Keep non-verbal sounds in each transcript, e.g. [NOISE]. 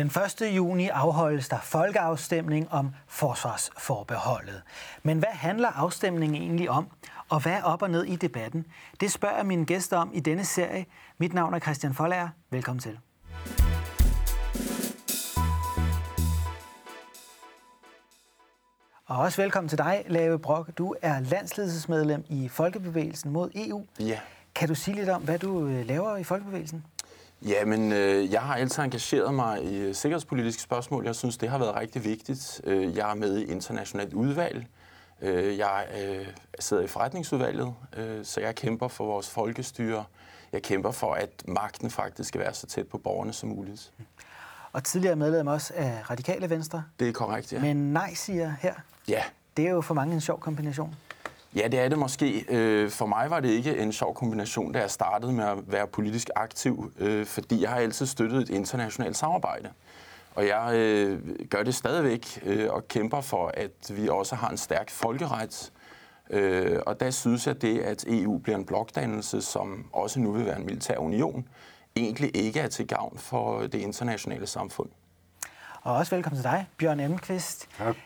Den 1. juni afholdes der folkeafstemning om forsvarsforbeholdet. Men hvad handler afstemningen egentlig om? Og hvad er op og ned i debatten? Det spørger mine gæster om i denne serie. Mit navn er Christian Folager. Velkommen til. Og også velkommen til dig, Lave Brok. Du er landsledelsesmedlem i Folkebevægelsen mod EU. Ja. Kan du sige lidt om, hvad du øh, laver i Folkebevægelsen? Jamen, øh, jeg har altid engageret mig i sikkerhedspolitiske spørgsmål. Jeg synes, det har været rigtig vigtigt. Øh, jeg er med i internationalt udvalg. Øh, jeg øh, sidder i forretningsudvalget, øh, så jeg kæmper for vores folkestyre. Jeg kæmper for, at magten faktisk skal være så tæt på borgerne som muligt. Og tidligere medlem også af Radikale Venstre. Det er korrekt, ja. Men nej siger her. Ja. Det er jo for mange en sjov kombination. Ja, det er det måske. Øh, for mig var det ikke en sjov kombination, da jeg startede med at være politisk aktiv, øh, fordi jeg har altid støttet et internationalt samarbejde. Og jeg øh, gør det stadigvæk og kæmper for, at vi også har en stærk folkeret. Og der synes jeg, det, at EU bliver en blokdannelse, som også nu vil være en militær union, egentlig ikke er til gavn for det internationale samfund. Og også velkommen til dig, Bjørn Emmelqvist. Tak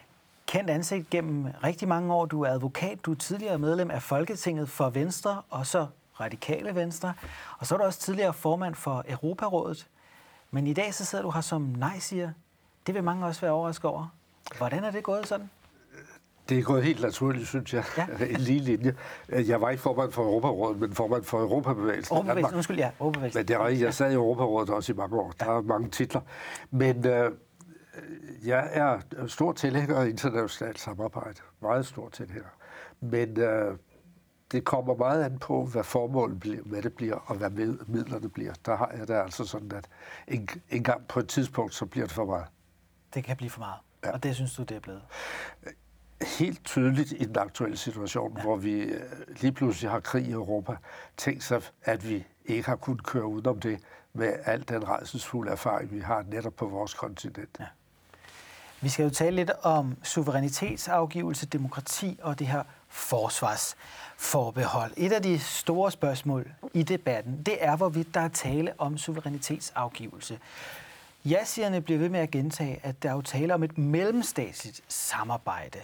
kendt ansigt gennem rigtig mange år. Du er advokat, du er tidligere medlem af Folketinget for Venstre, og så Radikale Venstre. Og så er du også tidligere formand for Europarådet. Men i dag så sidder du her som nej-siger. Det vil mange også være overrasket over. Hvordan er det gået sådan? Det er gået helt naturligt, synes jeg. Ja. [LAUGHS] En lige linje. Jeg var ikke formand for Europarådet, men formand for Europabevægelsen. Europabevægelsen, undskyld, ja. Europabevægelsen. Men det er rigtigt. Jeg sad i Europarådet også i mange år. Der er mange titler. Men øh, jeg er stor tilhænger af internationalt samarbejde. Meget stor tilhænger. Men øh, det kommer meget an på, hvad formålet bliver, hvad det bliver, og hvad midlerne bliver. Der har jeg det altså sådan, at en, en gang på et tidspunkt, så bliver det for meget. Det kan blive for meget. Ja. Og det synes du, det er blevet? Helt tydeligt i den aktuelle situation, ja. hvor vi øh, lige pludselig har krig i Europa. Tænk sig, at vi ikke har kunnet køre udenom det med al den rejsesfulde erfaring, vi har netop på vores kontinent. Ja. Vi skal jo tale lidt om suverænitetsafgivelse, demokrati og det her forsvarsforbehold. Et af de store spørgsmål i debatten, det er, hvorvidt der er tale om suverænitetsafgivelse. Ja-sigerne bliver ved med at gentage, at der er jo tale om et mellemstatsligt samarbejde.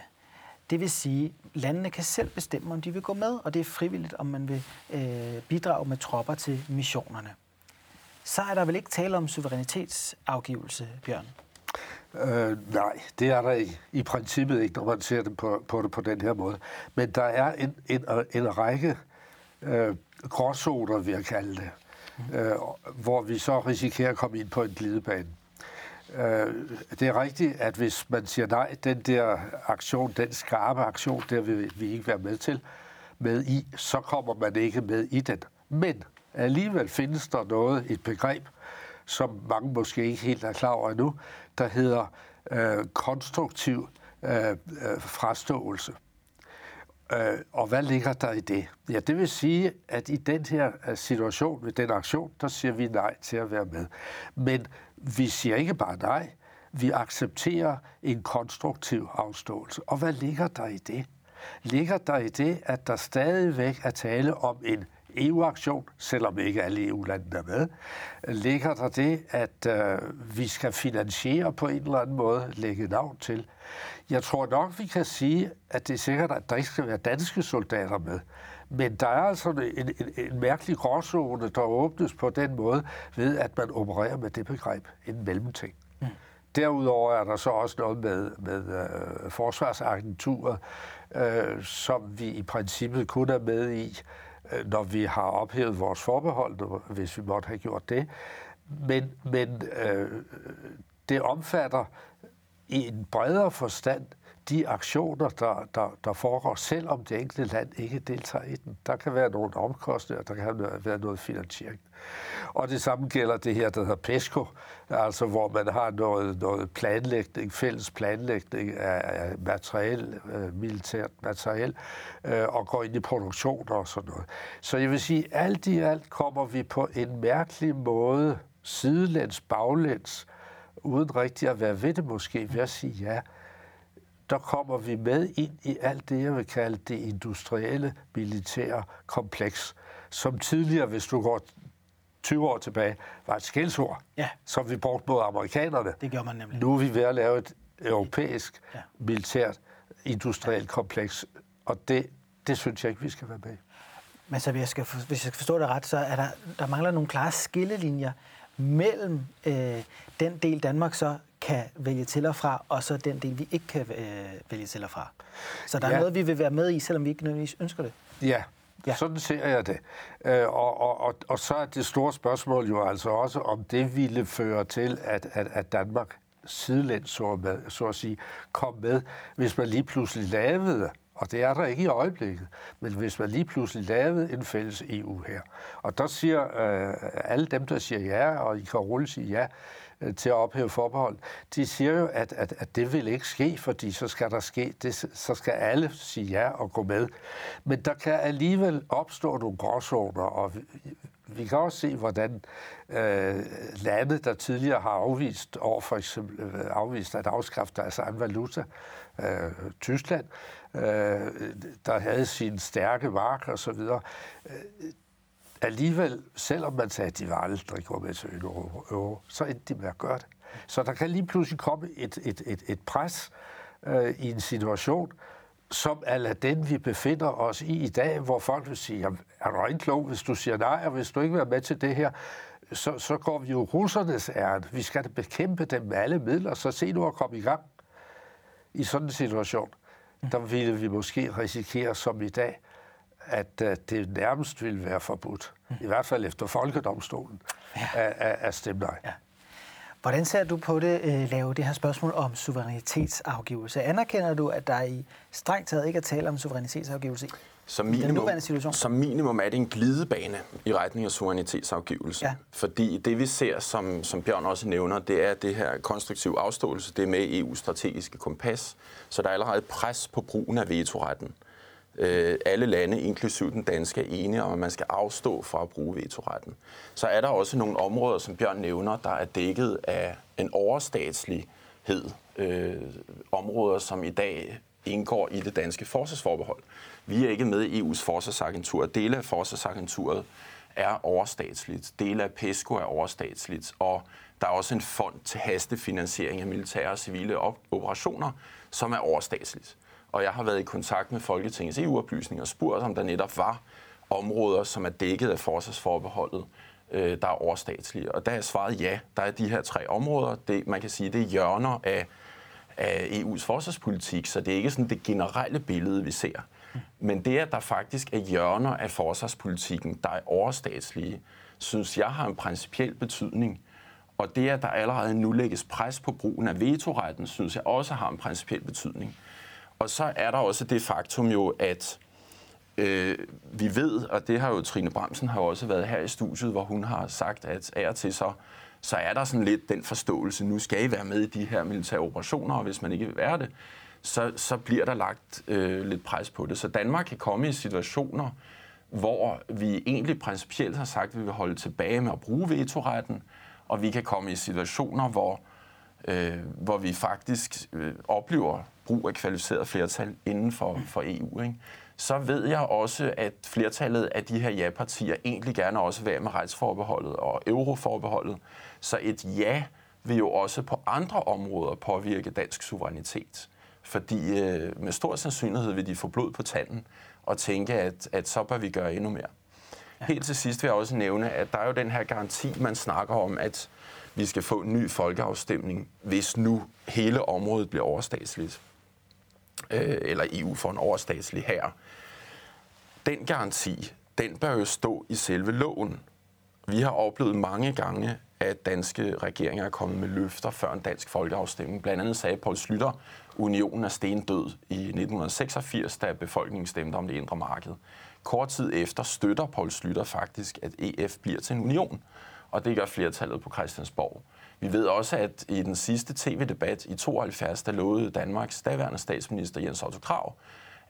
Det vil sige, at landene kan selv bestemme, om de vil gå med, og det er frivilligt, om man vil øh, bidrage med tropper til missionerne. Så er der vel ikke tale om suverænitetsafgivelse, Bjørn? Øh, nej, det er der i, i princippet ikke, når man ser det på, på det på den her måde. Men der er en, en, en række øh, gråzoner, vil jeg kalde det, øh, hvor vi så risikerer at komme ind på en glidebane. Øh, det er rigtigt, at hvis man siger nej, den der aktion, den skarpe aktion, der vil vi ikke være med til, med i, så kommer man ikke med i den. Men alligevel findes der noget, et begreb, som mange måske ikke helt er klar over endnu, der hedder øh, konstruktiv øh, øh, fraståelse. Øh, og hvad ligger der i det? Ja, det vil sige, at i den her øh, situation, ved den aktion, der siger vi nej til at være med. Men vi siger ikke bare nej, vi accepterer en konstruktiv afståelse. Og hvad ligger der i det? Ligger der i det, at der stadigvæk er tale om en EU-aktion, selvom ikke alle EU-landene er med, ligger der det, at øh, vi skal finansiere på en eller anden måde, lægge navn til. Jeg tror nok, vi kan sige, at det er sikkert, at der ikke skal være danske soldater med. Men der er altså en, en, en mærkelig gråzone, der åbnes på den måde, ved at man opererer med det begreb, en mellemting. Mm. Derudover er der så også noget med, med øh, forsvarsagenturet, øh, som vi i princippet kun er med i, Øh, når vi har ophævet vores forbehold, hvis vi måtte have gjort det. Men, men øh, det omfatter i en bredere forstand de aktioner, der, der, der foregår, selvom det enkelte land ikke deltager i den. Der kan være nogle omkostninger, der kan være noget finansiering. Og det samme gælder det her, der hedder PESCO, altså hvor man har noget, noget planlægning, fælles planlægning af, materiel, øh, militært materiel, øh, og går ind i produktion og sådan noget. Så jeg vil sige, alt i alt kommer vi på en mærkelig måde, sidelæns, baglæns, uden rigtig at være ved det måske, ved at sige ja, der kommer vi med ind i alt det, jeg vil kalde det industrielle militære kompleks, som tidligere, hvis du går 20 år tilbage, var et skældsord, Ja. som vi brugte mod amerikanerne. Det gjorde man nemlig. Nu er vi ved at lave et europæisk Ja. militært industrielt kompleks, og det, det synes jeg ikke, vi skal være med. Men så hvis jeg skal, hvis jeg skal forstå det ret, så er der, der mangler nogle klare skillelinjer mellem øh, den del, Danmark så kan vælge til og fra, og så den del, vi ikke kan øh, vælge til og fra. Så der ja. er noget, vi vil være med i, selvom vi ikke nødvendigvis ønsker det. Ja, Ja. ja. sådan ser jeg det. Øh, og, og, og, og så er det store spørgsmål jo altså også, om det ville føre til, at, at, at Danmark sidelæns, så, med, så at sige, kom med, hvis man lige pludselig lavede, og det er der ikke i øjeblikket, men hvis man lige pludselig lavede en fælles EU her. Og der siger øh, alle dem, der siger ja, og I kan roligt sige ja, Øh, til at ophæve forbehold, de siger jo, at, at, at det vil ikke ske, fordi så skal der ske, det, så skal alle sige ja og gå med. Men der kan alligevel opstå nogle gråzoner, og vi, kan også se, hvordan øh, lande, der tidligere har afvist, over for eksempel øh, afvist at afskaffe deres egen valuta, øh, Tyskland, øh, der havde sin stærke mark og så videre, øh, alligevel, selvom man sagde, at de var aldrig gå med til euro, euro, så endte de med at gøre det. Så der kan lige pludselig komme et, et, et, et pres øh, i en situation, som er den, vi befinder os i i dag, hvor folk vil sige, "Jamen, er du ikke klog, hvis du siger nej, og hvis du ikke vil være med til det her, så, så går vi jo russernes ærne. Vi skal bekæmpe dem med alle midler, så se nu at komme i gang. I sådan en situation, der ville vi måske risikere, som i dag, at uh, det nærmest ville være forbudt. I hvert fald efter folkedomstolen ja. at, at, at stemme nej. Ja. Hvordan ser du på det, øh, lave det her spørgsmål om suverænitetsafgivelse? Anerkender du, at der i strengt taget ikke er tale om suverænitetsafgivelse Som i den minimum, nuværende situation? som minimum er det en glidebane i retning af suverænitetsafgivelse. Ja. Fordi det vi ser, som, som Bjørn også nævner, det er det her konstruktiv afståelse, det er med EU's strategiske kompas. Så der er allerede pres på brugen af vetoretten. Øh, alle lande, inklusiv den danske, er enige om, at man skal afstå fra at bruge vetoretten. Så er der også nogle områder, som Bjørn nævner, der er dækket af en overstatslighed. Øh, områder, som i dag indgår i det danske forsvarsforbehold. Vi er ikke med i EU's forsvarsagentur. Dele af forsvarsagenturet er overstatsligt. Dele af PESCO er overstatsligt. Og der er også en fond til hastefinansiering af militære og civile op- operationer, som er overstatsligt. Og jeg har været i kontakt med Folketingets EU-oplysning og spurgt, om der netop var områder, som er dækket af forsvarsforbeholdet, øh, der er overstatslige. Og der er svaret ja. Der er de her tre områder. Det, man kan sige, det er hjørner af, af EU's forsvarspolitik, så det er ikke sådan det generelle billede, vi ser. Men det, at der faktisk er hjørner af forsvarspolitikken, der er overstatslige, synes jeg har en principiel betydning. Og det, at der allerede nu lægges pres på brugen af vetoretten, synes jeg også har en principiel betydning. Og så er der også det faktum jo, at øh, vi ved, og det har jo Trine Bremsen har jo også været her i studiet, hvor hun har sagt, at af og til så, så er der sådan lidt den forståelse, nu skal I være med i de her militære operationer, og hvis man ikke vil være det, så, så bliver der lagt øh, lidt pres på det. Så Danmark kan komme i situationer, hvor vi egentlig principielt har sagt, at vi vil holde tilbage med at bruge vetoretten, og vi kan komme i situationer, hvor, øh, hvor vi faktisk øh, oplever brug af kvalificeret flertal inden for, for EU. Ikke? Så ved jeg også, at flertallet af de her ja-partier egentlig gerne også vil med retsforbeholdet og euroforbeholdet. Så et ja vil jo også på andre områder påvirke dansk suverænitet. Fordi øh, med stor sandsynlighed vil de få blod på tanden og tænke, at, at så bør vi gøre endnu mere. Helt til sidst vil jeg også nævne, at der er jo den her garanti, man snakker om, at vi skal få en ny folkeafstemning, hvis nu hele området bliver overstatsligt. Øh, eller EU for en overstatslig her. Den garanti, den bør jo stå i selve loven. Vi har oplevet mange gange, at danske regeringer er kommet med løfter før en dansk folkeafstemning. Blandt andet sagde Poul Slytter, unionen er stendød i 1986, da befolkningen stemte om det indre marked. Kort tid efter støtter Poul Slytter faktisk, at EF bliver til en union, og det gør flertallet på Christiansborg. Vi ved også, at i den sidste tv-debat i 72, der lovede Danmarks daværende statsminister Jens Otto Krav,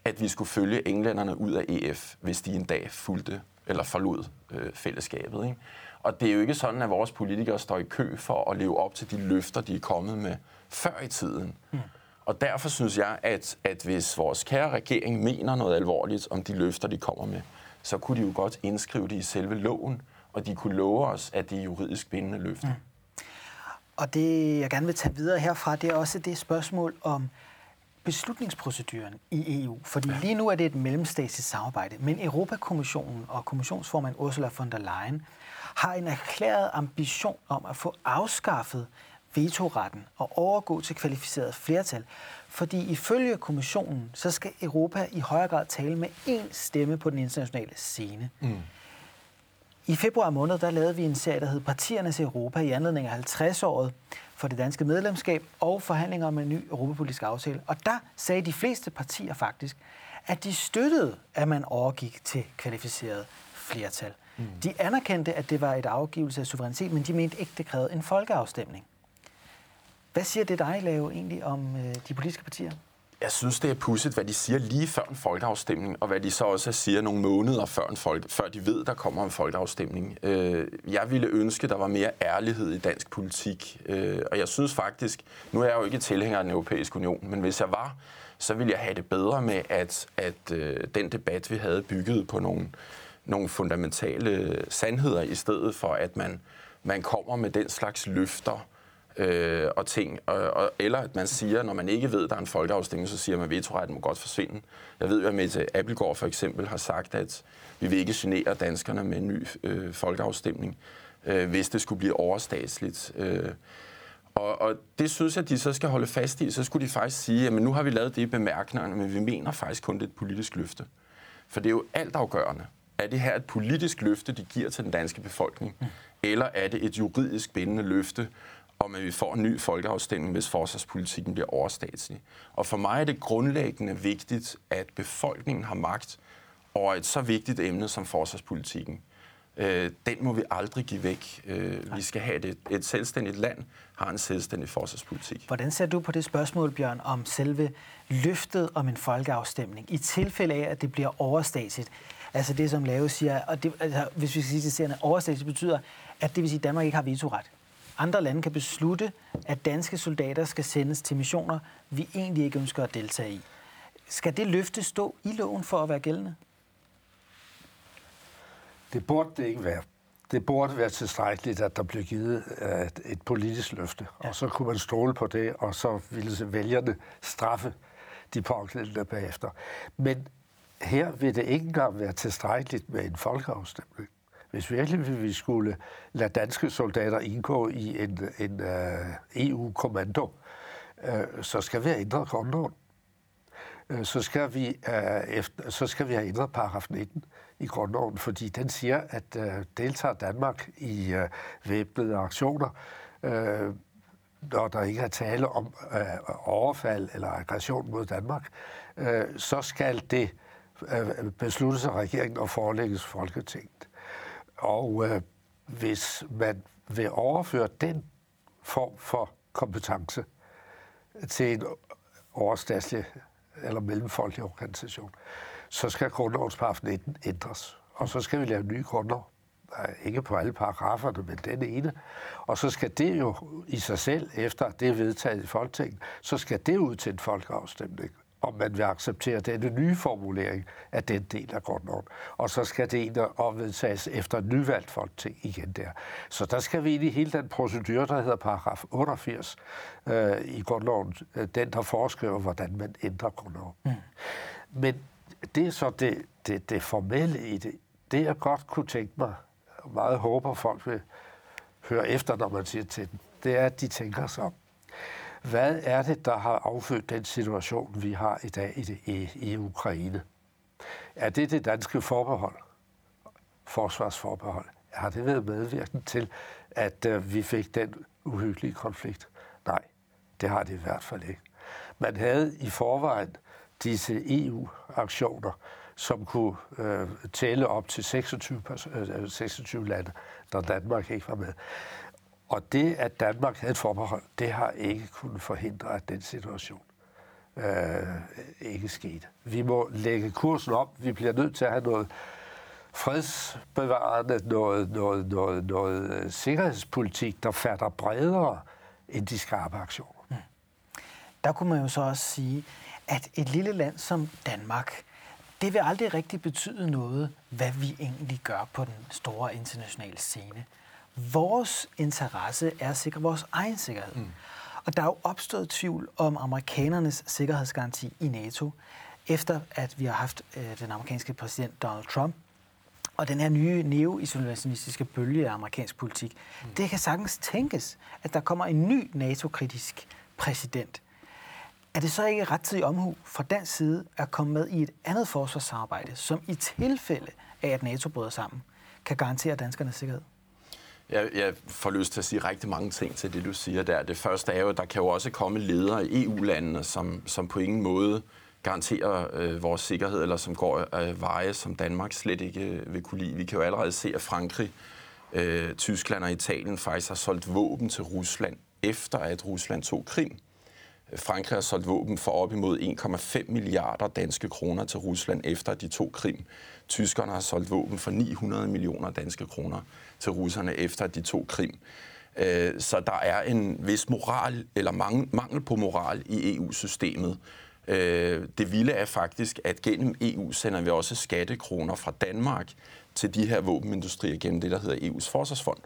at vi skulle følge englænderne ud af EF, hvis de en dag fulgte eller forlod øh, fællesskabet. Ikke? Og det er jo ikke sådan, at vores politikere står i kø for at leve op til de løfter, de er kommet med før i tiden. Mm. Og derfor synes jeg, at, at hvis vores kære regering mener noget alvorligt om de løfter, de kommer med, så kunne de jo godt indskrive det i selve loven, og de kunne love os, at det er juridisk bindende løfte. Mm. Og det, jeg gerne vil tage videre herfra, det er også det spørgsmål om beslutningsproceduren i EU. Fordi lige nu er det et mellemstatsligt samarbejde, men Europakommissionen og kommissionsformand Ursula von der Leyen har en erklæret ambition om at få afskaffet vetoretten og overgå til kvalificeret flertal. Fordi ifølge kommissionen, så skal Europa i højere grad tale med én stemme på den internationale scene. Mm. I februar måned, der lavede vi en serie, der hed Partiernes Europa i anledning af 50-året for det danske medlemskab og forhandlinger om en ny europapolitisk aftale. Og der sagde de fleste partier faktisk, at de støttede, at man overgik til kvalificeret flertal. Mm. De anerkendte, at det var et afgivelse af suverænitet, men de mente ikke, det krævede en folkeafstemning. Hvad siger det dig, Lave, egentlig om øh, de politiske partier? Jeg synes, det er pudset, hvad de siger lige før en folkeafstemning, og hvad de så også siger nogle måneder før, en folk, før de ved, der kommer en folkeafstemning. Øh, jeg ville ønske, der var mere ærlighed i dansk politik, øh, og jeg synes faktisk, nu er jeg jo ikke tilhænger af den europæiske union, men hvis jeg var, så ville jeg have det bedre med, at, at øh, den debat, vi havde bygget på nogle, nogle fundamentale sandheder, i stedet for, at man, man kommer med den slags løfter, øh, og ting. Og, og, eller at man siger, når man ikke ved, at der er en folkeafstemning, så siger man, at vetoretten må godt forsvinde. Jeg ved jo, at Mette Appelgaard for eksempel har sagt, at vi vil ikke genere danskerne med en ny øh, folkeafstemning, øh, hvis det skulle blive overstatsligt. Øh, og, og det synes jeg, at de så skal holde fast i. Så skulle de faktisk sige, at nu har vi lavet det i bemærkningerne, men vi mener faktisk kun, det er et politisk løfte. For det er jo alt afgørende. Er det her et politisk løfte, de giver til den danske befolkning? Mm. Eller er det et juridisk bindende løfte, om, at vi får en ny folkeafstemning, hvis forsvarspolitikken bliver overstatslig. Og for mig er det grundlæggende vigtigt, at befolkningen har magt over et så vigtigt emne som forsvarspolitikken. Øh, den må vi aldrig give væk. Øh, vi skal have det. Et selvstændigt land har en selvstændig forsvarspolitik. Hvordan ser du på det spørgsmål, Bjørn, om selve løftet om en folkeafstemning, i tilfælde af, at det bliver overstatsligt? Altså det, som Lave siger, og det, altså, hvis vi skal sige, at overstatsligt betyder, at det vil sige, at Danmark ikke har vetoret andre lande kan beslutte, at danske soldater skal sendes til missioner, vi egentlig ikke ønsker at deltage i. Skal det løfte stå i loven for at være gældende? Det burde det ikke være. Det burde være tilstrækkeligt, at der blev givet uh, et politisk løfte. Ja. Og så kunne man stole på det, og så ville vælgerne straffe de pågældende bagefter. Men her vil det ikke engang være tilstrækkeligt med en folkeafstemning. Hvis virkelig vi skulle lade danske soldater indgå i en, en øh, uh, EU-kommando, uh, øh, så skal vi have ændret grundloven. Uh, så, skal vi, uh, efter, så skal vi have ændret paragraf 19 i grundloven, fordi den siger, at uh, deltager Danmark i uh, væbnede aktioner, uh, når der ikke er tale om uh, overfald eller aggression mod Danmark, uh, så skal det uh, besluttes af regeringen og forelægges Folketinget. Og øh, hvis man vil overføre den form for kompetence til en overstatslig eller mellemfolkelig organisation, så skal grundlovens paragraf 19 ændres. Og så skal vi lave en ny grundlov. Ikke på alle paragraferne, men den ene. Og så skal det jo i sig selv, efter det er vedtaget i Folketinget, så skal det ud til en folkeafstemning om man vil acceptere denne nye formulering af den del af grundloven. Og så skal det egentlig opvedtages efter et nyvalgt folketing igen der. Så der skal vi ind i hele den procedure, der hedder paragraf 88 øh, i grundloven, øh, den der foreskriver, hvordan man ændrer grundloven. Mm. Men det er så det, det, det formelle i det. Det jeg godt kunne tænke mig, og meget håber folk vil høre efter, når man siger til dem, det er, at de tænker sig om. Hvad er det, der har affødt den situation, vi har i dag i, det, i, i Ukraine? Er det det danske forbehold? Forsvarsforbehold? Har det været medvirkende til, at øh, vi fik den uhyggelige konflikt? Nej, det har det i hvert fald ikke. Man havde i forvejen disse EU-aktioner, som kunne øh, tælle op til 26, øh, 26 lande, når Danmark ikke var med. Og det, at Danmark havde et forbehold, det har ikke kunnet forhindre, at den situation øh, ikke skete. Vi må lægge kursen op. Vi bliver nødt til at have noget fredsbevarende, noget, noget, noget, noget øh, sikkerhedspolitik, der fatter bredere end de skarpe aktioner. Mm. Der kunne man jo så også sige, at et lille land som Danmark, det vil aldrig rigtig betyde noget, hvad vi egentlig gør på den store internationale scene. Vores interesse er at sikre vores egen sikkerhed. Mm. Og der er jo opstået tvivl om amerikanernes sikkerhedsgaranti i NATO, efter at vi har haft øh, den amerikanske præsident Donald Trump og den her nye neo-isolationistiske bølge af amerikansk politik. Mm. Det kan sagtens tænkes, at der kommer en ny NATO-kritisk præsident. Er det så ikke rettidig omhu fra den side at komme med i et andet forsvarssamarbejde, som i tilfælde af, at NATO bryder sammen, kan garantere danskernes sikkerhed? Jeg, jeg får lyst til at sige rigtig mange ting til det, du siger der. Det første er jo, at der kan jo også komme ledere i EU-landene, som, som på ingen måde garanterer øh, vores sikkerhed, eller som går øh, veje, som Danmark slet ikke øh, vil kunne lide. Vi kan jo allerede se, at Frankrig, øh, Tyskland og Italien faktisk har solgt våben til Rusland, efter at Rusland tog Krim. Frankrig har solgt våben for op imod 1,5 milliarder danske kroner til Rusland efter de to Krim. Tyskerne har solgt våben for 900 millioner danske kroner til russerne efter de to Krim. Øh, så der er en vis moral, eller mangel på moral i EU-systemet. Øh, det vilde er faktisk, at gennem EU sender vi også skattekroner fra Danmark til de her våbenindustrier gennem det, der hedder EU's forsvarsfond.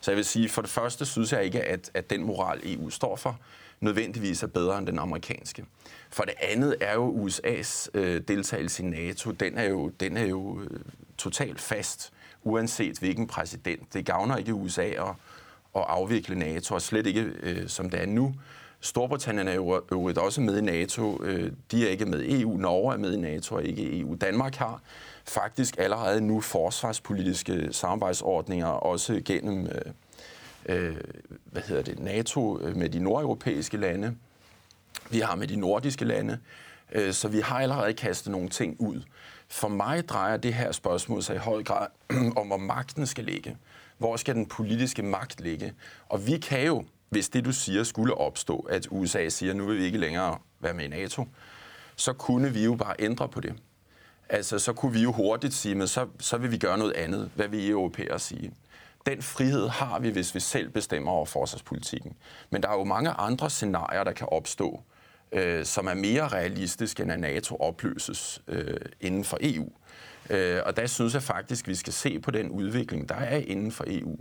Så jeg vil sige, for det første synes jeg ikke, at, at den moral, EU står for, nødvendigvis er bedre end den amerikanske. For det andet er jo USA's øh, deltagelse i NATO, den er jo, den er jo øh, totalt fast, uanset hvilken præsident. Det gavner ikke USA at, at afvikle NATO, og slet ikke øh, som det er nu. Storbritannien er jo øvrigt også med i NATO. Øh, de er ikke med i EU. Norge er med i NATO og ikke i EU. Danmark har faktisk allerede nu forsvarspolitiske samarbejdsordninger, også gennem øh, øh, hvad hedder det, NATO øh, med de nordeuropæiske lande. Vi har med de nordiske lande. Øh, så vi har allerede kastet nogle ting ud. For mig drejer det her spørgsmål sig i høj grad [CLEARS THROAT] om, hvor magten skal ligge. Hvor skal den politiske magt ligge? Og vi kan jo, hvis det du siger skulle opstå, at USA siger, nu vil vi ikke længere være med i NATO, så kunne vi jo bare ændre på det. Altså, så kunne vi jo hurtigt sige, men så, så vil vi gøre noget andet, hvad vi europæere sige. Den frihed har vi, hvis vi selv bestemmer over forsvarspolitikken. Men der er jo mange andre scenarier, der kan opstå, øh, som er mere realistiske, end at NATO opløses øh, inden for EU. Øh, og der synes jeg faktisk, at vi skal se på den udvikling, der er inden for EU.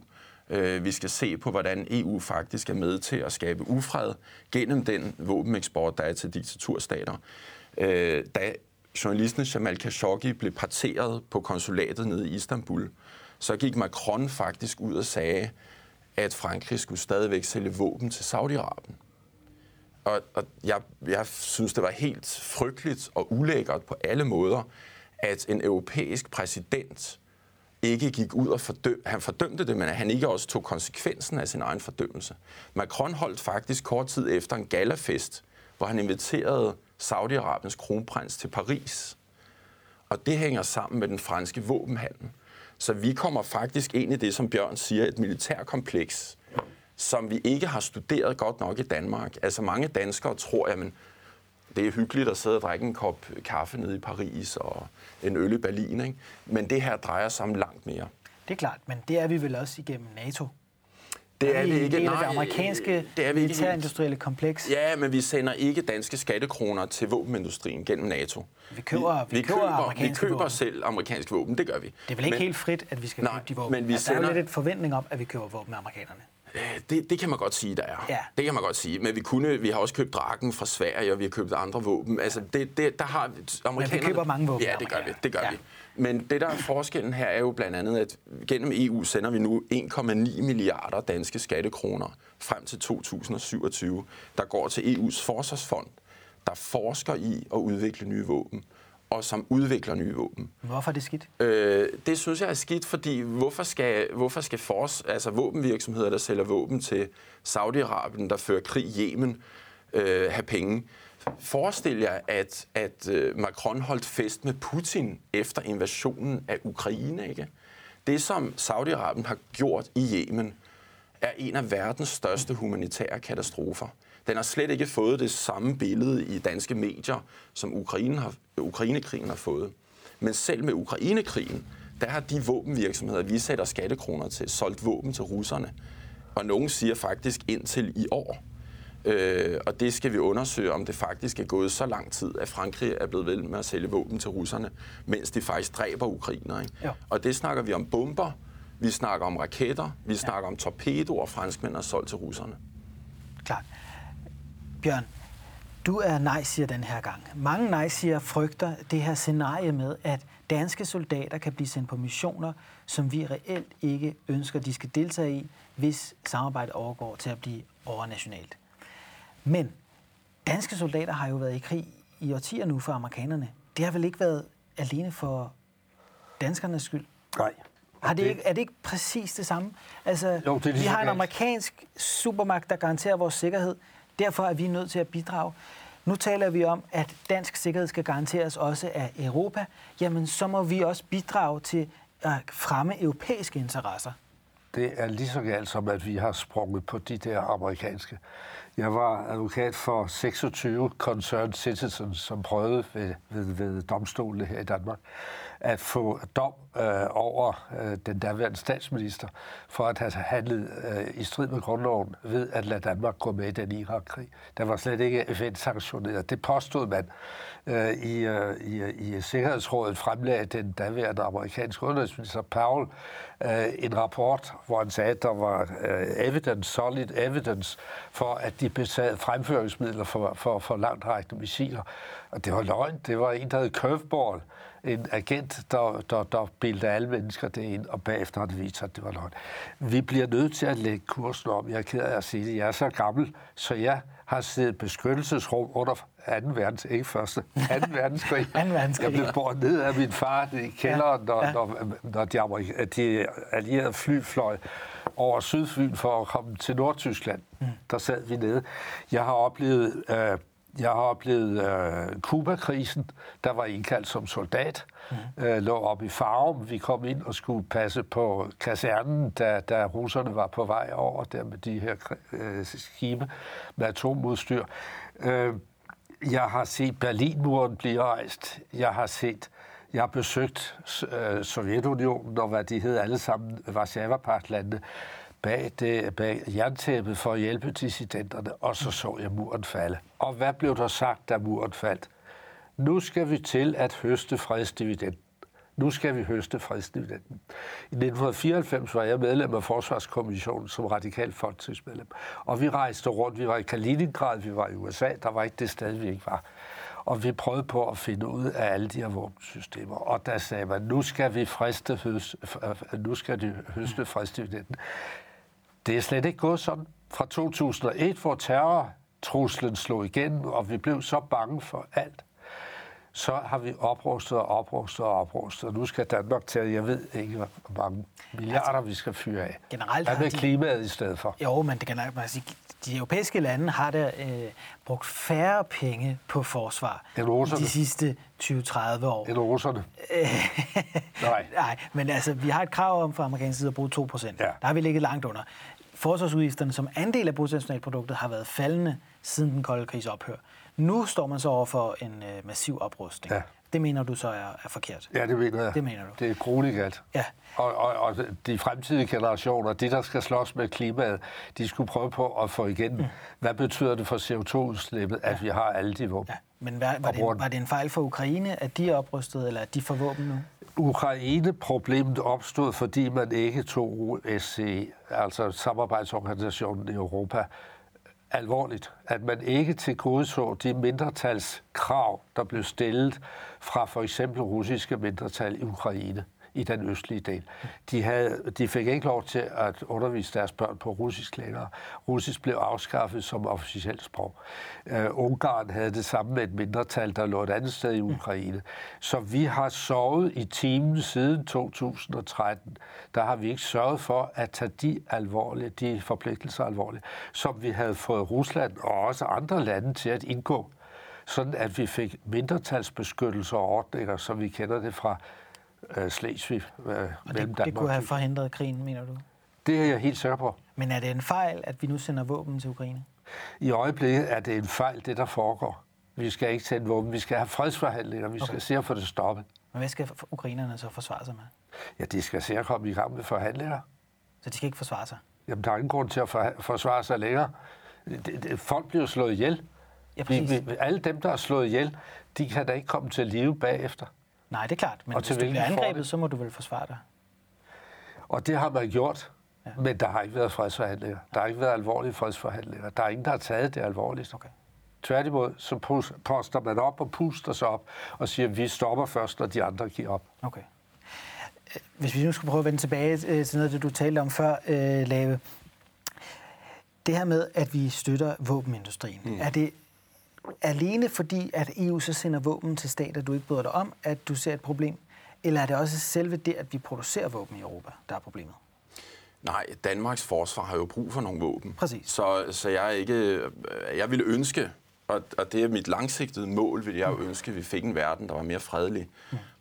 Øh, vi skal se på, hvordan EU faktisk er med til at skabe ufred gennem den våbeneksport, der er til diktaturstater. Øh, da journalisten Jamal Khashoggi blev parteret på konsulatet nede i Istanbul, så gik Macron faktisk ud og sagde, at Frankrig skulle stadigvæk sælge våben til Saudi-Arabien. Og, og jeg, jeg synes, det var helt frygteligt og ulækkert på alle måder, at en europæisk præsident ikke gik ud og fordømte, han fordømte det, men at han ikke også tog konsekvensen af sin egen fordømmelse. Macron holdt faktisk kort tid efter en galafest, hvor han inviterede Saudi-Arabiens kronprins til Paris. Og det hænger sammen med den franske våbenhandel. Så vi kommer faktisk ind i det, som Bjørn siger, et militærkompleks, som vi ikke har studeret godt nok i Danmark. Altså mange danskere tror, at det er hyggeligt at sidde og drikke en kop kaffe nede i Paris og en øl i Berlin, ikke? men det her drejer sig om langt mere. Det er klart, men det er vi vel også igennem NATO. Det er, vi ikke. Nej, det amerikanske det er vi militærindustrielle kompleks. Ja, men vi sender ikke danske skattekroner til våbenindustrien gennem NATO. Vi køber, vi, vi, køber, køber, vi køber våben. selv amerikanske våben, det gør vi. Det er vel ikke men, helt frit, at vi skal nej, købe de våben? Men vi altså, sender... Der er jo lidt et forventning om, at vi køber våben med amerikanerne. Det, det kan man godt sige, der er. Ja. Det kan man godt sige. Men vi, kunne, vi har også købt drakken fra Sverige, og vi har købt andre våben. Altså, det, det, der har amerikanerne... Men vi køber mange våben. Ja, det gør vi. Det gør ja. vi. Men det, der er forskellen her, er jo blandt andet, at gennem EU sender vi nu 1,9 milliarder danske skattekroner frem til 2027, der går til EU's forsvarsfond, der forsker i at udvikle nye våben og som udvikler nye våben. Hvorfor er det skidt? Øh, det synes jeg er skidt, fordi hvorfor skal, hvorfor skal fors, altså våbenvirksomheder, der sælger våben til Saudi-Arabien, der fører krig i Yemen, øh, have penge? Forestil jer, at, at øh, Macron holdt fest med Putin efter invasionen af Ukraine. Ikke? Det, som Saudi-Arabien har gjort i Yemen, er en af verdens største humanitære katastrofer. Den har slet ikke fået det samme billede i danske medier, som Ukraine har, Ukrainekrigen har fået. Men selv med Ukrainekrigen, der har de våbenvirksomheder, vi sætter skattekroner til, solgt våben til russerne. Og nogen siger faktisk indtil i år. Øh, og det skal vi undersøge, om det faktisk er gået så lang tid, at Frankrig er blevet ved med at sælge våben til russerne, mens de faktisk dræber ukrainer. Ikke? Jo. Og det snakker vi om bomber, vi snakker om raketter, vi ja. snakker om torpedoer, franskmænd har solgt til russerne. Klart. Bjørn, du er nej-siger den her gang. Mange nej-siger frygter det her scenarie med, at danske soldater kan blive sendt på missioner, som vi reelt ikke ønsker, de skal deltage i, hvis samarbejdet overgår til at blive overnationalt. Men danske soldater har jo været i krig i årtier nu for amerikanerne. Det har vel ikke været alene for danskernes skyld? Nej. Har det ikke, er det ikke præcis det samme? Altså, Jo, det er vi så har en amerikansk supermagt, der garanterer vores sikkerhed. Derfor er vi nødt til at bidrage. Nu taler vi om, at dansk sikkerhed skal garanteres også af Europa. Jamen, så må vi også bidrage til at fremme europæiske interesser. Det er lige så galt som, at vi har sprunget på de der amerikanske. Jeg var advokat for 26 concerned citizens, som prøvede ved, ved, ved domstolene her i Danmark at få dom øh, over øh, den daværende statsminister for at have handlet øh, i strid med grundloven ved at lade Danmark gå med i den Irak-krig. Der var slet ikke FN-sanktioneret. Det påstod man øh, i, øh, i, øh, i Sikkerhedsrådet fremlagde den daværende amerikanske udenrigsminister Powell øh, en rapport, hvor han sagde, at der var øh, evidence, solid evidence, for at de besad fremføringsmidler for, for, for langtrækkende missiler. Og det var løgn. Det var en, der hed Curveball, en agent, der, der, der bildte alle mennesker det ind, og bagefter har det vist sig, at det var løgn. Vi bliver nødt til at lægge kursen om. Jeg er ked af at sige det. Jeg er så gammel, så jeg har siddet i beskyttelsesrum under 2. verdens, ikke første, [LAUGHS] 2. verdenskrig. Anden verdenskrig, Jeg blev ja. båret ned af min far i kælderen, når, Ja, ja. når, når de, amerik- de allierede fly fløj over Sydfyn for at komme til Nordtyskland. Mm. Der sad vi nede. Jeg har oplevet... Øh, jeg har oplevet øh, Kuba-krisen. Der var indkaldt som soldat. Mm. Øh, lå op i Farum. Vi kom ind og skulle passe på kasernen, da, da russerne var på vej over der med de her øh, skibe med atomudstyr. Øh, jeg har set Berlinmuren blive rejst. Jeg har set, jeg har besøgt øh, Sovjetunionen og hvad de hed alle sammen, Varsava-pagtlandene, bag, det, bag jerntæppet for at hjælpe dissidenterne, og så så jeg muren falde. Og hvad blev der sagt, da muren faldt? Nu skal vi til at høste fredsdividenden. Nu skal vi høste fredsdividenden. I 1994 var jeg medlem af Forsvarskommissionen som radikal folketingsmedlem. Og vi rejste rundt. Vi var i Kaliningrad, vi var i USA. Der var ikke det sted, vi ikke var. Og vi prøvede på at finde ud af alle de her våbensystemer. Og der sagde man, nu skal vi friste, høste, nu skal de høste fredsdividenden. Det er slet ikke gået sådan. Fra 2001, hvor terrortruslen slog igen, og vi blev så bange for alt, så har vi oprustet og oprustet og oprustet. Og nu skal Danmark til, jeg ved ikke, hvor mange milliarder vi skal fyre af. Generelt Hvad med de- klimaet i stedet for? Jo, men det kan man kan sige, de europæiske lande har da øh, brugt færre penge på forsvar de sidste 20-30 år. End russerne? [LAUGHS] Nej. Nej, men altså, vi har et krav om fra amerikansk side at bruge 2 procent. Ja. Der har vi ligget langt under. Forsvarsudgifterne som andel af bruttonationalproduktet har været faldende siden den kolde krigs ophør. Nu står man så over for en øh, massiv oprustning. Ja. Det mener du så er, er forkert? Ja, det mener jeg. Det mener du. Det er kronikalt. Ja. Og, og, og de fremtidige generationer, de der skal slås med klimaet, de skulle prøve på at få igen, mm. hvad betyder det for CO2-udslippet, at vi har alle de våben? Ja. Men hvad, var, det, var det en fejl for Ukraine, at de er oprustet, eller at de får våben nu? Ukraine-problemet opstod, fordi man ikke tog OSCE, altså samarbejdsorganisationen i Europa, alvorligt. At man ikke tilgodeså de mindretalskrav, der blev stillet fra for eksempel russiske mindretal i Ukraine i den østlige del. De, havde, de fik ikke lov til at undervise deres børn på russisk længere. Russisk blev afskaffet som officielt sprog. Uh, Ungarn havde det samme med et mindretal, der lå et andet sted i Ukraine. Så vi har sovet i timen siden 2013. Der har vi ikke sørget for at tage de, alvorlige, de forpligtelser alvorligt, som vi havde fået Rusland og også andre lande til at indgå sådan at vi fik mindretalsbeskyttelse og ordninger, som vi kender det fra øh, Slesvig øh, mellem det, det kunne have Danmark. forhindret krigen, mener du? Det er jeg helt sikker på. Men er det en fejl, at vi nu sender våben til Ukraine? I øjeblikket er det en fejl, det der foregår. Vi skal ikke sende våben, vi skal have fredsforhandlinger, vi skal Okay. se at få det stoppet. Men hvad skal ukrainerne så forsvare sig med? Ja, de skal se at komme i gang med forhandlinger. Så de skal ikke forsvare sig? Jamen, der er ingen grund til at for, forsvare sig længere. det, det, folk bliver slået ihjel. Ja, vi, præcis. vi, alle dem, der er slået ihjel, de kan da ikke komme til live bagefter. Nej, det er klart. Men Og hvis du bliver angrebet, fordel? så må du vel forsvare dig. Og det har man gjort, ja. men der har ikke været fredsforhandlinger. Der har ikke været alvorlige fredsforhandlinger. Der er ingen, der har taget det alvorligt. Okay. Tværtimod, så poster man op og puster sig op og siger, at vi stopper først, når de andre giver op. Okay. Øh, Hvis vi nu skulle prøve at vende tilbage øh, til noget af det, du talte om før, øh, Lave. Det her med, at vi støtter våbenindustrien, mm. er det alene fordi, at EU så sender våben til stater, du ikke bryder dig om, at du ser et problem? Eller er det også selve det, at vi producerer våben i Europa, der er problemet? Nej, Danmarks forsvar har jo brug for nogle våben. Præcis. Så, så jeg, er ikke, jeg ville ønske, og, og det er mit langsigtede mål, vil jeg jo ønske, at vi fik en verden, der var mere fredelig.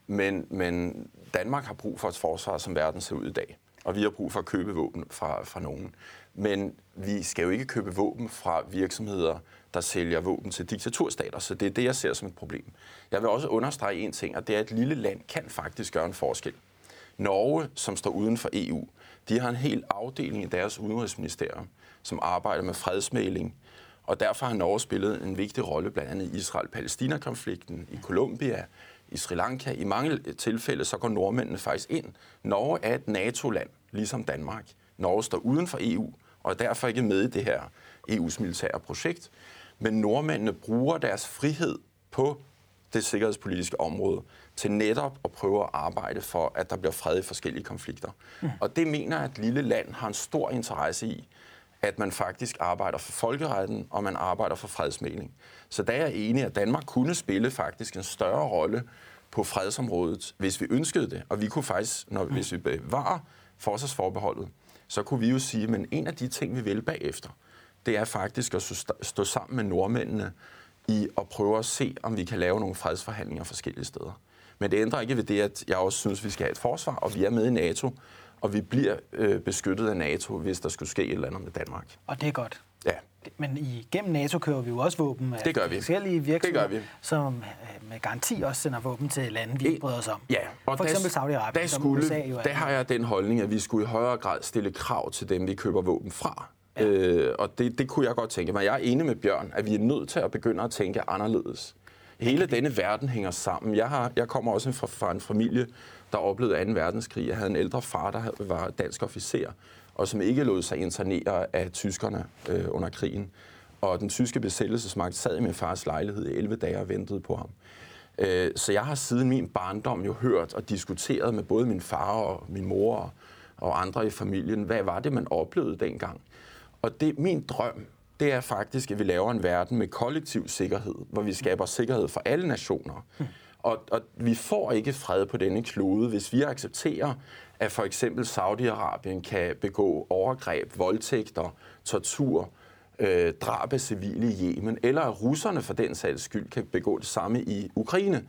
Men, men Danmark har brug for et forsvar, som verden ser ud i dag. Og vi har brug for at købe våben fra, fra nogen. Men vi skal jo ikke købe våben fra virksomheder, der sælger våben til diktaturstater. Så det er det, jeg ser som et problem. Jeg vil også understrege en ting, og det er, at et lille land kan faktisk gøre en forskel. Norge, som står uden for EU, de har en hel afdeling i deres udenrigsministerium, som arbejder med fredsmæling. Og derfor har Norge spillet en vigtig rolle, blandt andet i Israel-Palæstina-konflikten, i Colombia, i Sri Lanka. I mange tilfælde så går nordmændene faktisk ind. Norge er et NATO-land, ligesom Danmark. Norge står uden for EU, og er derfor ikke med i det her EU's militære projekt. Men nordmændene bruger deres frihed på det sikkerhedspolitiske område til netop at prøve at arbejde for, at der bliver fred i forskellige konflikter. Mm. Og det mener at et lille land har en stor interesse i, at man faktisk arbejder for folkeretten, og man arbejder for fredsmægling. Så der er jeg enig, at Danmark kunne spille faktisk en større rolle på fredsområdet, hvis vi ønskede det. Og vi kunne faktisk, når, hvis vi bevarer forsvarsforbeholdet, så kunne vi jo sige, men en af de ting, vi vil bagefter, det er faktisk at stå- sammen med nordmændene i at prøve at se, om vi kan lave nogle fredsforhandlinger forskellige steder. Men det ændrer ikke ved det, at jeg også synes, vi skal have et forsvar, og vi er med i NATO, og vi bliver øh, beskyttet af NATO, hvis der skulle ske et eller andet med Danmark. Og det er godt. Ja, Men igennem NATO kører vi jo også våben af Det gør vi. forskellige virksomheder, Det gør vi. som øh, med garanti også sender våben til lande, vi ikke bryder os om. Ja, For eksempel Saudi-Arabien, der som skulle, USA jo er. Der har jeg den holdning, at vi skulle i højere grad stille krav til dem, vi køber våben fra. Ja. Øh, og det, det kunne jeg godt tænke mig. Jeg er enig med Bjørn, at vi er nødt til at begynde at tænke anderledes. Hele denne verden hænger sammen. Jeg, har, jeg kommer også fra, fra en familie, der oplevede 2. verdenskrig. Jeg havde en ældre far, der var dansk officer, og som ikke lod sig internere af tyskerne øh, under krigen. Og den tyske besættelsesmagt sad i min fars lejlighed i 11 dage og ventede på ham. Øh, Så jeg har siden min barndom jo hørt og diskuteret med både min far og min mor og andre i familien, hvad var det, man oplevede dengang. Og det min drøm, det er faktisk, at vi laver en verden med kollektiv sikkerhed, hvor vi skaber sikkerhed for alle nationer. Og, og vi får ikke fred på denne klode, hvis vi accepterer, at for eksempel Saudi-Arabien kan begå overgreb, voldtægter, tortur, øh, drab af civile i Yemen, eller at russerne for den sags skyld kan begå det samme i Ukraine.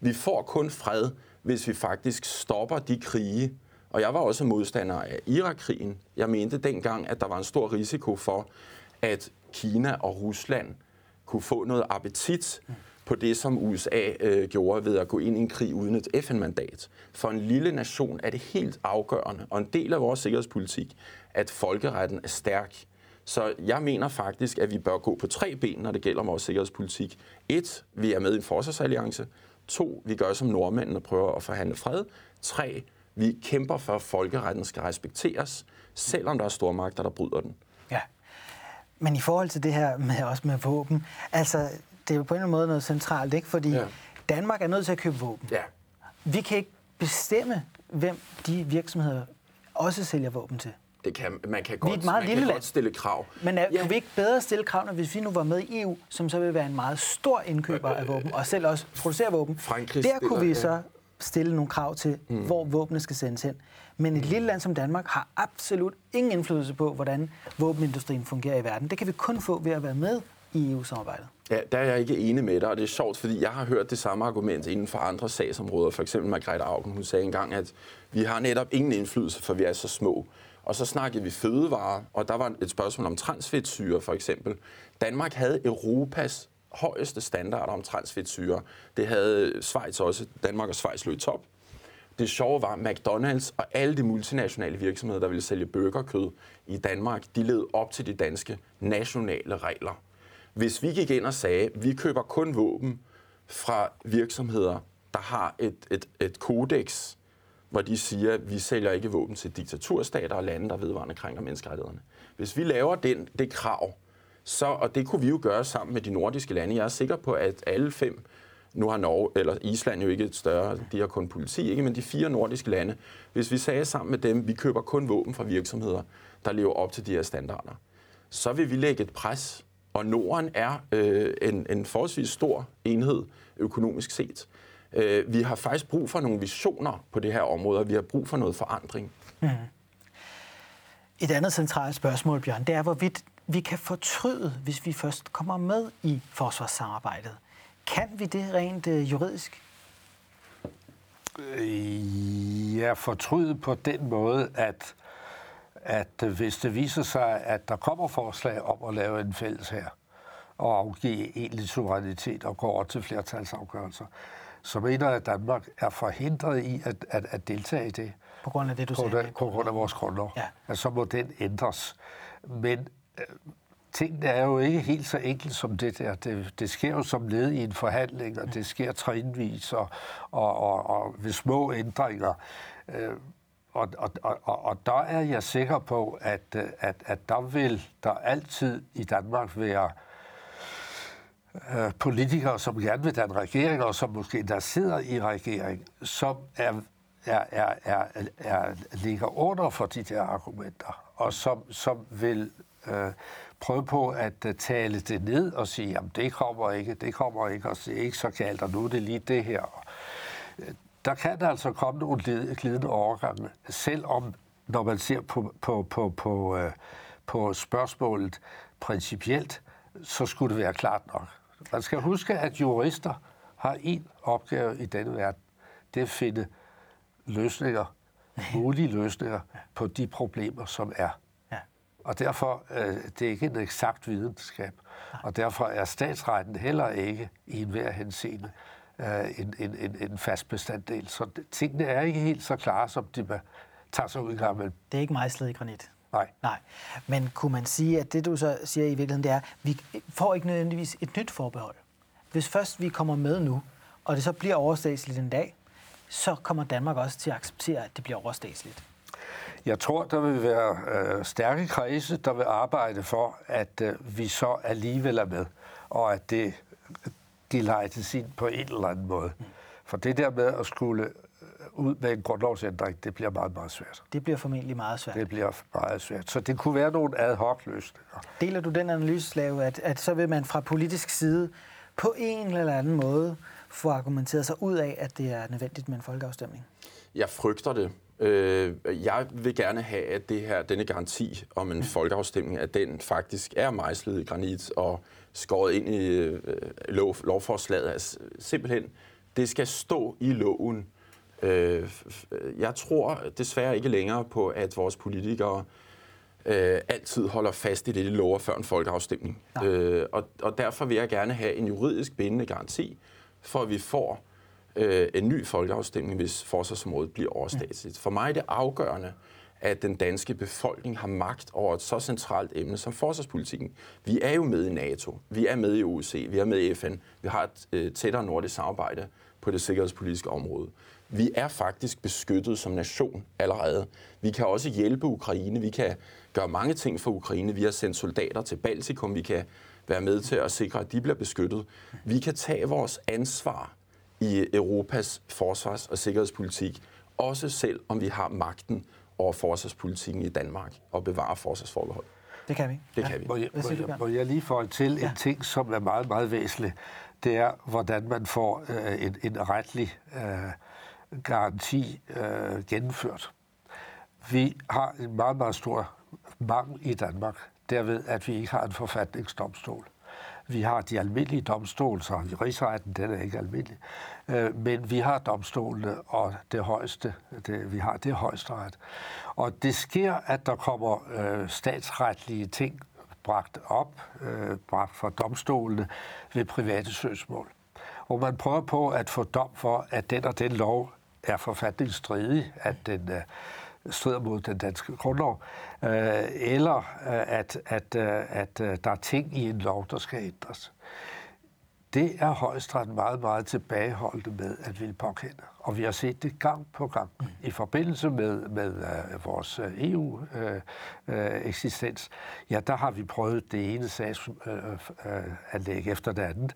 Vi får kun fred, hvis vi faktisk stopper de krige. Og jeg var også modstander af Irakkrigen. Jeg mente dengang, at der var en stor risiko for, at Kina og Rusland kunne få noget appetit på det, som USA øh, gjorde ved at gå ind i en krig uden et FN-mandat. For en lille nation er det helt afgørende, og en del af vores sikkerhedspolitik, at folkeretten er stærk. Så jeg mener faktisk, at vi bør gå på tre ben, når det gælder vores sikkerhedspolitik. Et, vi er med i en forsvarsalliance. To, vi gør som nordmændene og prøver at forhandle fred. Tre, vi kæmper for, at folkeretten skal respekteres, selvom der er stormagter, der bryder den. Ja. Men i forhold til det her med også med våben, altså det er jo på en eller anden måde noget centralt, ikke? Fordi Ja. Danmark er nødt til at købe våben. Ja, Vi kan ikke bestemme, hvem de virksomheder også sælger våben til. det kan, man kan er godt, et meget man lille kan land. godt stille krav. Men er, Ja. kan vi ikke bedre stille kravene, hvis vi nu var med i EU, som så vil være en meget stor indkøber af våben, og selv også producere våben? Frankrig Der kunne vi så stille nogle krav til, mm. hvor våbnene skal sendes hen. Men et lille land som Danmark har absolut ingen indflydelse på, hvordan våbenindustrien fungerer i verden. Det kan vi kun få ved at være med i EU-samarbejdet. Ja, der er jeg ikke enig med dig, og det er sjovt, fordi jeg har hørt det samme argument inden for andre sagsområder. For eksempel Margrethe Augen, hun sagde engang, at vi har netop ingen indflydelse, for vi er så små. Og så snakkede vi fødevarer, og der var et spørgsmål om transfedtsyre for eksempel. Danmark havde Europas højeste standarder om transfedtsyre. Det havde Schweiz også. Danmark og Schweiz lå i top. Det sjove var, at McDonald's og alle de multinationale virksomheder, der ville sælge burgerkød i Danmark, de levede op til de danske nationale regler. Hvis vi gik ind og sagde, at vi køber kun våben fra virksomheder, der har et, et, et kodex, hvor de siger, at vi sælger ikke våben til diktaturstater og lande, der vedvarende krænker menneskerettighederne. Hvis vi laver den, det krav, så, og det kunne vi jo gøre sammen med de nordiske lande. Jeg er sikker på, at alle fem, nu har Norge, eller Island jo ikke et større, de har kun politi, ikke, men de fire nordiske lande, hvis vi sagde sammen med dem, vi køber kun våben fra virksomheder, der lever op til de her standarder, så vil vi lægge et pres. Og Norden er øh, en, en forholdsvis stor enhed økonomisk set. Øh, vi har faktisk brug for nogle visioner på det her område, og vi har brug for noget forandring. Mm. Et andet centralt spørgsmål, Bjørn, det er, hvorvidt vi kan fortryde, hvis vi først kommer med i forsvarssamarbejdet. Kan vi det rent øh, juridisk? Øh, ja, fortryde på den måde, at, at hvis det viser sig, at der kommer forslag om at lave en fælles her, og afgive egentlig suverænitet og gå over til flertalsafgørelser, så mener jeg, at Danmark er forhindret i at, at, at deltage i det. På grund af det, du på sagde? På grund af vores grundlov. Ja. Altså, så må den ændres. Men tingene er jo ikke helt så enkelt som det der. Det, det sker jo som led i en forhandling, og det sker trinvis og, og, og, og ved små ændringer. Øh, og, og, og, og der er jeg sikker på, at, at, at der vil der altid i Danmark være øh, politikere, som gerne vil danne regering, og som måske der sidder i regering, som er, er, er, er, er, ligger under for de der argumenter, og som, som vil øh, prøve på at øh, tale det ned og sige, at det kommer ikke, det kommer ikke, og det er ikke så galt, og nu er det lige det her. Øh, der kan der altså komme nogle glidende overgange, selvom når man ser på, på, på, på, øh, på spørgsmålet principielt, så skulle det være klart nok. Man skal huske, at jurister har en opgave i denne verden. Det er at finde løsninger, mulige løsninger på de problemer, som er. Og derfor øh, det er ikke en eksakt videnskab. Og derfor er statsretten heller ikke i enhver henseende øh, en, en, en, en fast bestanddel. Så tingene er ikke helt så klare, som de tager sig ud i gang med. Det er ikke mejslet i granit. Nej. Nej. Men kunne man sige, at det du så siger i virkeligheden, det er, at vi får ikke nødvendigvis et nyt forbehold. Hvis først vi kommer med nu, og det så bliver overstatsligt en dag, så kommer Danmark også til at acceptere, at det bliver overstatsligt. Jeg tror, der vil være øh, stærke kredse, der vil arbejde for, at øh, vi så alligevel er med, og at det gelejtes ind på en eller anden måde. For det der med at skulle øh, ud med en grundlovsændring, det bliver meget, meget svært. Det bliver formentlig meget svært. Det bliver meget svært. Så det kunne være nogle ad hoc løsninger. Deler du den analyse, Slave, at, at så vil man fra politisk side på en eller anden måde få argumenteret sig ud af, at det er nødvendigt med en folkeafstemning? Jeg frygter det. Øh, jeg vil gerne have, at det her, denne garanti om en folkeafstemning, at den faktisk er mejslet i granit og skåret ind i øh, lov, lovforslaget. Altså, simpelthen, det skal stå i loven. Øh, jeg tror desværre ikke længere på, at vores politikere øh, altid holder fast i det, de lover før en folkeafstemning. Øh, og, og derfor vil jeg gerne have en juridisk bindende garanti, for at vi får øh, en ny folkeafstemning, hvis forsvarsområdet bliver overstatsligt. For mig er det afgørende, at den danske befolkning har magt over et så centralt emne som forsvarspolitikken. Vi er jo med i NATO, vi er med i OEC, vi er med i FN, vi har et øh, tættere nordisk samarbejde på det sikkerhedspolitiske område. Vi er faktisk beskyttet som nation allerede. Vi kan også hjælpe Ukraine, vi kan gøre mange ting for Ukraine. Vi har sendt soldater til Baltikum, vi kan være med til at sikre, at de bliver beskyttet. Vi kan tage vores ansvar i Europas forsvars- og sikkerhedspolitik, også selv om vi har magten over forsvarspolitikken i Danmark og bevare forsvarsforbehold. Det kan vi. Det ja. kan vi. Må jeg, må, jeg, må jeg lige få til ja. en ting, som er meget, meget væsentlig. Det er, hvordan man får øh, en, en retlig øh, garanti øh, gennemført. Vi har en meget, meget stor mangel i Danmark, derved at vi ikke har en forfatningsdomstol. Vi har de almindelige domstole, så rigsretten den er ikke almindelig. Øh, men vi har domstolene og det højeste, det, vi har det højesteret. Og det sker, at der kommer øh, statsretlige ting bragt op, øh, bragt fra domstolene ved private søgsmål. Hvor man prøver på at få dom for, at den og den lov er forfatningsstridig, at den øh, strider mod den danske grundlov, øh, eller øh, at, at, øh, at øh, der er ting i en lov, der skal ændres. Det er højesteret meget, meget tilbageholdte med at ville påkende. Og vi har set det gang på gang i forbindelse med, med uh, vores EU-eksistens. Uh, uh, ja, der har vi prøvet det ene sagsanlæg uh, uh, efter det andet.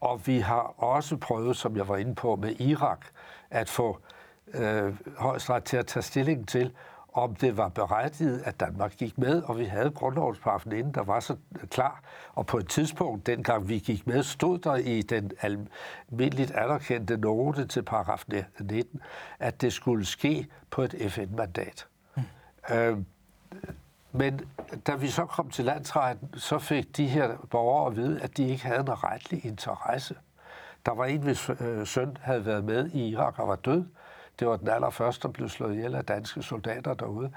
Og vi har også prøvet, som jeg var inde på med Irak, at få uh, højesteret til at tage stilling til, om det var berettiget, at Danmark gik med, og vi havde grundlovsparagrafen inden, der var så klar. Og på et tidspunkt, dengang vi gik med, stod der i den almindeligt anerkendte note til paragraf 19, at det skulle ske på et FN-mandat. Mm. Øh, men da vi så kom til landsretten, så fik de her borgere at vide, at de ikke havde en retlig interesse. Der var en, hvis øh, søn havde været med i Irak og var død, det var den allerførste, der blev slået ihjel af danske soldater derude.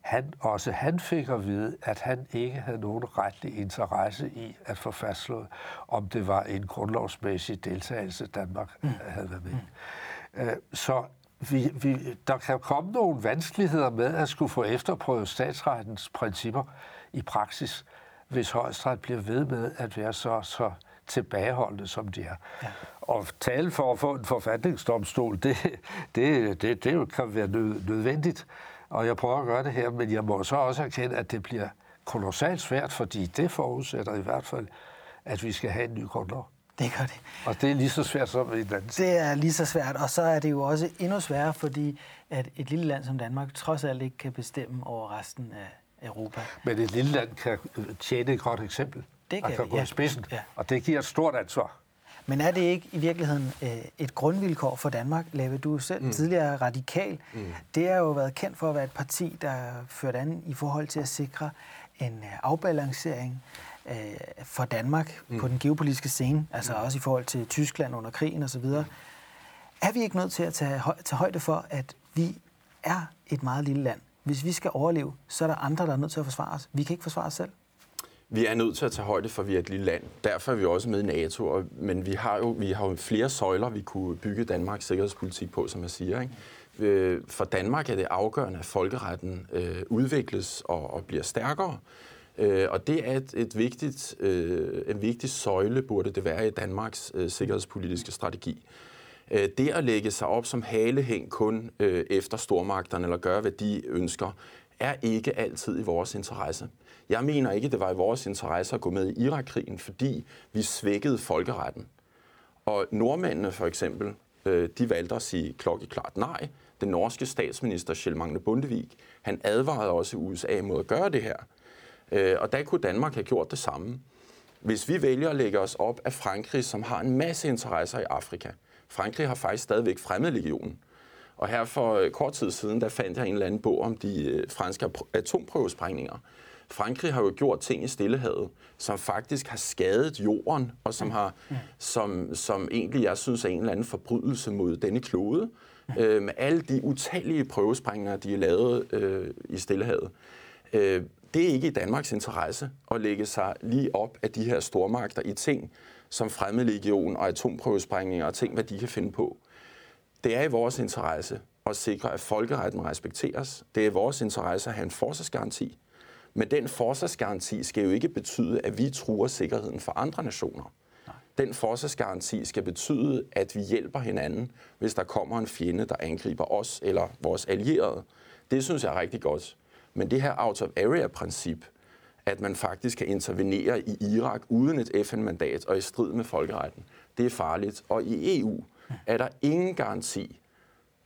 Han, også han fik at vide, at han ikke havde nogen retlig interesse i at få fastslået, om det var en grundlovsmæssig deltagelse, Danmark mm. havde været med. Mm. Så vi, vi, der kan komme nogle vanskeligheder med at skulle få efterprøvet statsrettens principper i praksis, hvis højesteret bliver ved med at være så, så tilbageholdende, som de er. Ja. Og tale for at få en forfatningsdomstol, det, det, det, det kan være nødvendigt. Og jeg prøver at gøre det her, men jeg må så også erkende, at det bliver kolossalt svært, fordi det forudsætter i hvert fald, at vi skal have en ny grundlov. Det gør det. Og det er lige så svært som i land. Det er lige så svært, og så er det jo også endnu sværere, fordi at et lille land som Danmark trods alt ikke kan bestemme over resten af Europa. Men et lille land kan tjene et godt eksempel. Det kan, kan gå ja. i spidsen, ja. og det giver et stort ansvar. Men er det ikke i virkeligheden øh, et grundvilkår for Danmark? Lave, du er selv mm. tidligere radikal. Mm. Det har jo været kendt for at være et parti, der ført an i forhold til at sikre en øh, afbalancering øh, for Danmark mm. på den geopolitiske scene, altså mm. også i forhold til Tyskland under krigen osv. Er vi ikke nødt til at tage, tage højde for, at vi er et meget lille land? Hvis vi skal overleve, så er der andre, der er nødt til at forsvare os. Vi kan ikke forsvare os selv. Vi er nødt til at tage højde for, at vi er et lille land. Derfor er vi også med i NATO, og, men vi har, jo, vi har jo flere søjler, vi kunne bygge Danmarks sikkerhedspolitik på, som jeg siger. Ikke? Øh, for Danmark er det afgørende, at folkeretten øh, udvikles og, og bliver stærkere. Øh, og det er et, et vigtigt, øh, en vigtig søjle, burde det være i Danmarks øh, sikkerhedspolitiske strategi. Øh, det at lægge sig op som halehæng kun øh, efter stormagterne, eller gøre, hvad de ønsker, er ikke altid i vores interesse. Jeg mener ikke, det var i vores interesse at gå med i Irakkrigen, fordi vi svækkede folkeretten. Og nordmændene for eksempel, øh, de valgte at sige klokkeklart nej. Den norske statsminister Kjell Magne Bundevik, han advarede også USA mod at gøre det her. Øh, og der kunne Danmark have gjort det samme. Hvis vi vælger at lægge os op af Frankrig, som har en masse interesser i Afrika. Frankrig har faktisk stadigvæk fremmedlegionen. Og her for øh, kort tid siden, der fandt jeg en eller anden bog om de franske atomprøvesprængninger. Frankrig har jo gjort ting i Stillehavet, som faktisk har skadet jorden, og som, har, som, som egentlig, jeg synes, er en eller anden forbrydelse mod denne klode, øh, med alle de utallige prøvesprængninger, de har lavet øh, i Stillehavet. Øh, det er ikke i Danmarks interesse at lægge sig lige op af de her stormagter i ting som fremmedlegion og atomprøvesprængninger og ting, hvad de kan finde på. Det er i vores interesse at sikre, at folkeretten respekteres. Det er i vores interesse at have en forsvarsgaranti. Men den forsvarsgaranti skal jo ikke betyde, at vi truer sikkerheden for andre nationer. Den forsvarsgaranti skal betyde, at vi hjælper hinanden, hvis der kommer en fjende, der angriber os eller vores allierede. Det synes jeg er rigtig godt. Men det her out-of-area-princip, at man faktisk kan intervenere i Irak uden et FN-mandat og i strid med folkeretten, det er farligt. Og i EU er der ingen garanti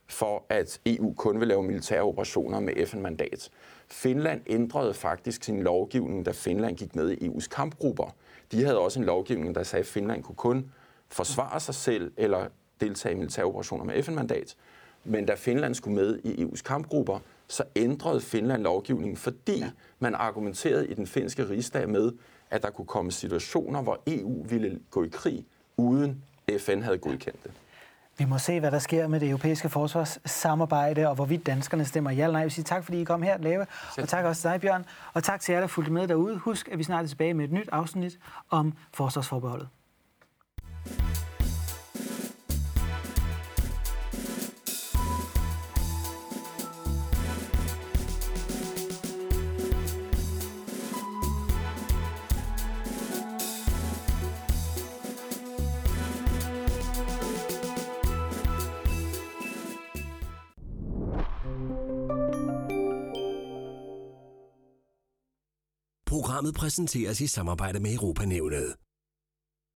for, at EU kun vil lave militære operationer med FN-mandat. Finland ændrede faktisk sin lovgivning, da Finland gik med i EU's kampgrupper. De havde også en lovgivning, der sagde, at Finland kunne kun forsvare sig selv eller deltage i militære operationer med FN-mandat. Men da Finland skulle med i EU's kampgrupper, så ændrede Finland lovgivningen, fordi ja. man argumenterede i den finske rigsdag med, at der kunne komme situationer, hvor EU ville gå i krig, uden FN havde godkendt det. Vi må se, hvad der sker med det europæiske forsvarssamarbejde, og hvorvidt danskerne stemmer ja eller nej. Jeg vil sige tak, fordi I kom her, Lave. Og tak også til dig, Bjørn. Og tak til jer, der fulgte med derude. Husk, at vi snart er tilbage med et nyt afsnit om forsvarsforbeholdet. Programmet præsenteres i samarbejde med Europanævnet.